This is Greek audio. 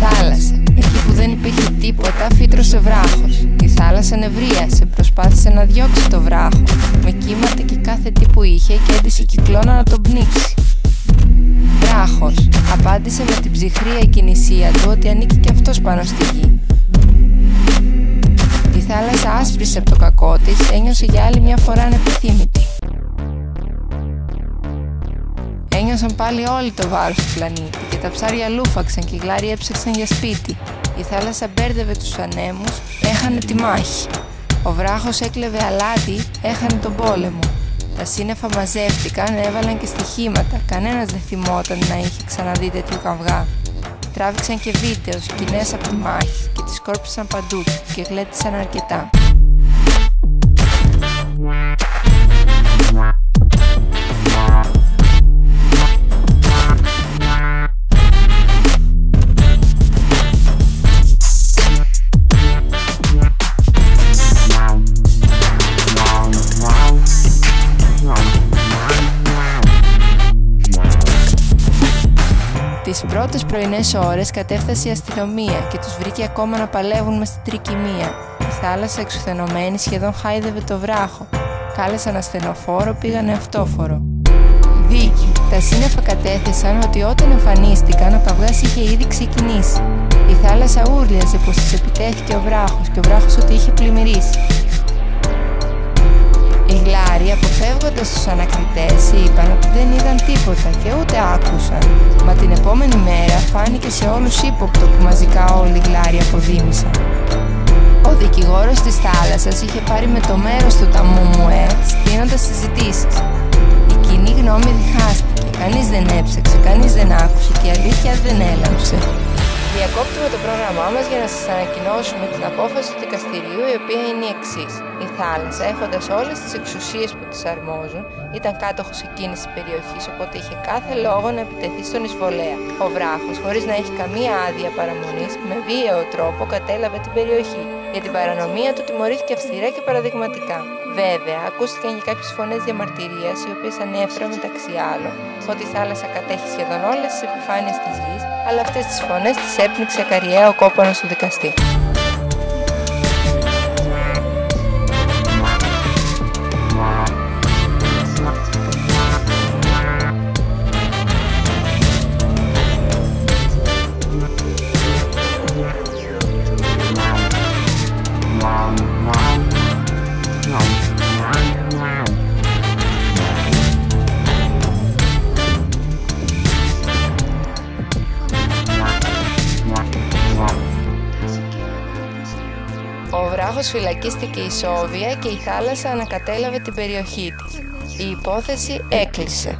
Θάλασσα. Εκεί που δεν υπήρχε τίποτα, φύτρωσε βράχος. Η θάλασσα νευρίασε, προσπάθησε να διώξει το βράχο. Με κύματα και κάθε τι που είχε και έντυσε κυκλώνα να τον πνίξει. Βράχος. Απάντησε με την ψυχρή εκκινησία του ότι ανήκει και αυτός πάνω στη γη. Η θάλασσα άσπρισε από το κακό της, ένιωσε για άλλη μια φορά ανεπιθύμητη. Ένιωσαν πάλι όλοι το βάρος του πλανήτη και τα ψάρια λούφαξαν και οι γλάροι έψαξαν για σπίτι. Η θάλασσα μπέρδευε τους ανέμους, έχανε τη μάχη. Ο βράχος έκλεβε αλάτι, έχανε τον πόλεμο. Τα σύννεφα μαζεύτηκαν, έβαλαν και στοιχήματα. Κανένας δεν θυμόταν να είχε ξαναδεί τέτοιο καυγά. Τράβηξαν και βίντεο, σκηνές από τη μάχη και τις σκόρπισαν παντού και γλέτησαν αρκετά. Πρώτες πρωινές ώρες κατέφτασε η αστυνομία και τους βρήκε ακόμα να παλεύουν μες στην τρικυμία. Η θάλασσα εξουθενωμένη σχεδόν χάιδευε το βράχο. Κάλεσαν ασθενοφόρο, πήγαν αυτόφορο. Δίκη. Τα σύννεφα κατέθεσαν ότι όταν εμφανίστηκαν ο καυγάς είχε ήδη ξεκινήσει. Η θάλασσα ούρλιαζε πως της επιτέθηκε ο βράχος και ο βράχος ότι είχε πλημμυρίσει. Οι γλάροι αποφεύγοντας τους ανακριτές είπαν ότι δεν είδαν τίποτα και ούτε άκουσαν. Μα την επόμενη μέρα φάνηκε σε όλους ύποπτο που μαζικά όλοι οι γλάροι αποδίμησαν. Ο δικηγόρος της θάλασσας είχε πάρει με το μέρος του τα μουμουέ στείνοντας συζητήσεις. Η κοινή γνώμη διχάστηκε. Κανείς δεν έψαξε, κανείς δεν άκουσε και η αλήθεια δεν έλαμψε. Διακόπτουμε το πρόγραμμά μας για να σας ανακοινώσουμε την απόφαση του δικαστηρίου η οποία είναι η εξής. Η θάλασσα έχοντας όλες τις εξουσίες που της αρμόζουν ήταν κάτοχος εκείνης της περιοχής οπότε είχε κάθε λόγο να επιτεθεί στον εισβολέα. Ο βράχος χωρίς να έχει καμία άδεια παραμονής με βίαιο τρόπο κατέλαβε την περιοχή. Για την παρανομία του τιμωρήθηκε αυστηρά και παραδειγματικά. Βέβαια, ακούστηκαν και κάποιες φωνές διαμαρτυρίας, οι οποίες ανέφεραν μεταξύ άλλων ότι η θάλασσα κατέχει σχεδόν όλες τις επιφάνειες της γης, αλλά αυτές τις φωνές τις έπνιξε ακαριέα ο κόπανος του δικαστή. Ο βράχος φυλακίστηκε ισόβια και η θάλασσα ανακατέλαβε την περιοχή της. Η υπόθεση έκλεισε.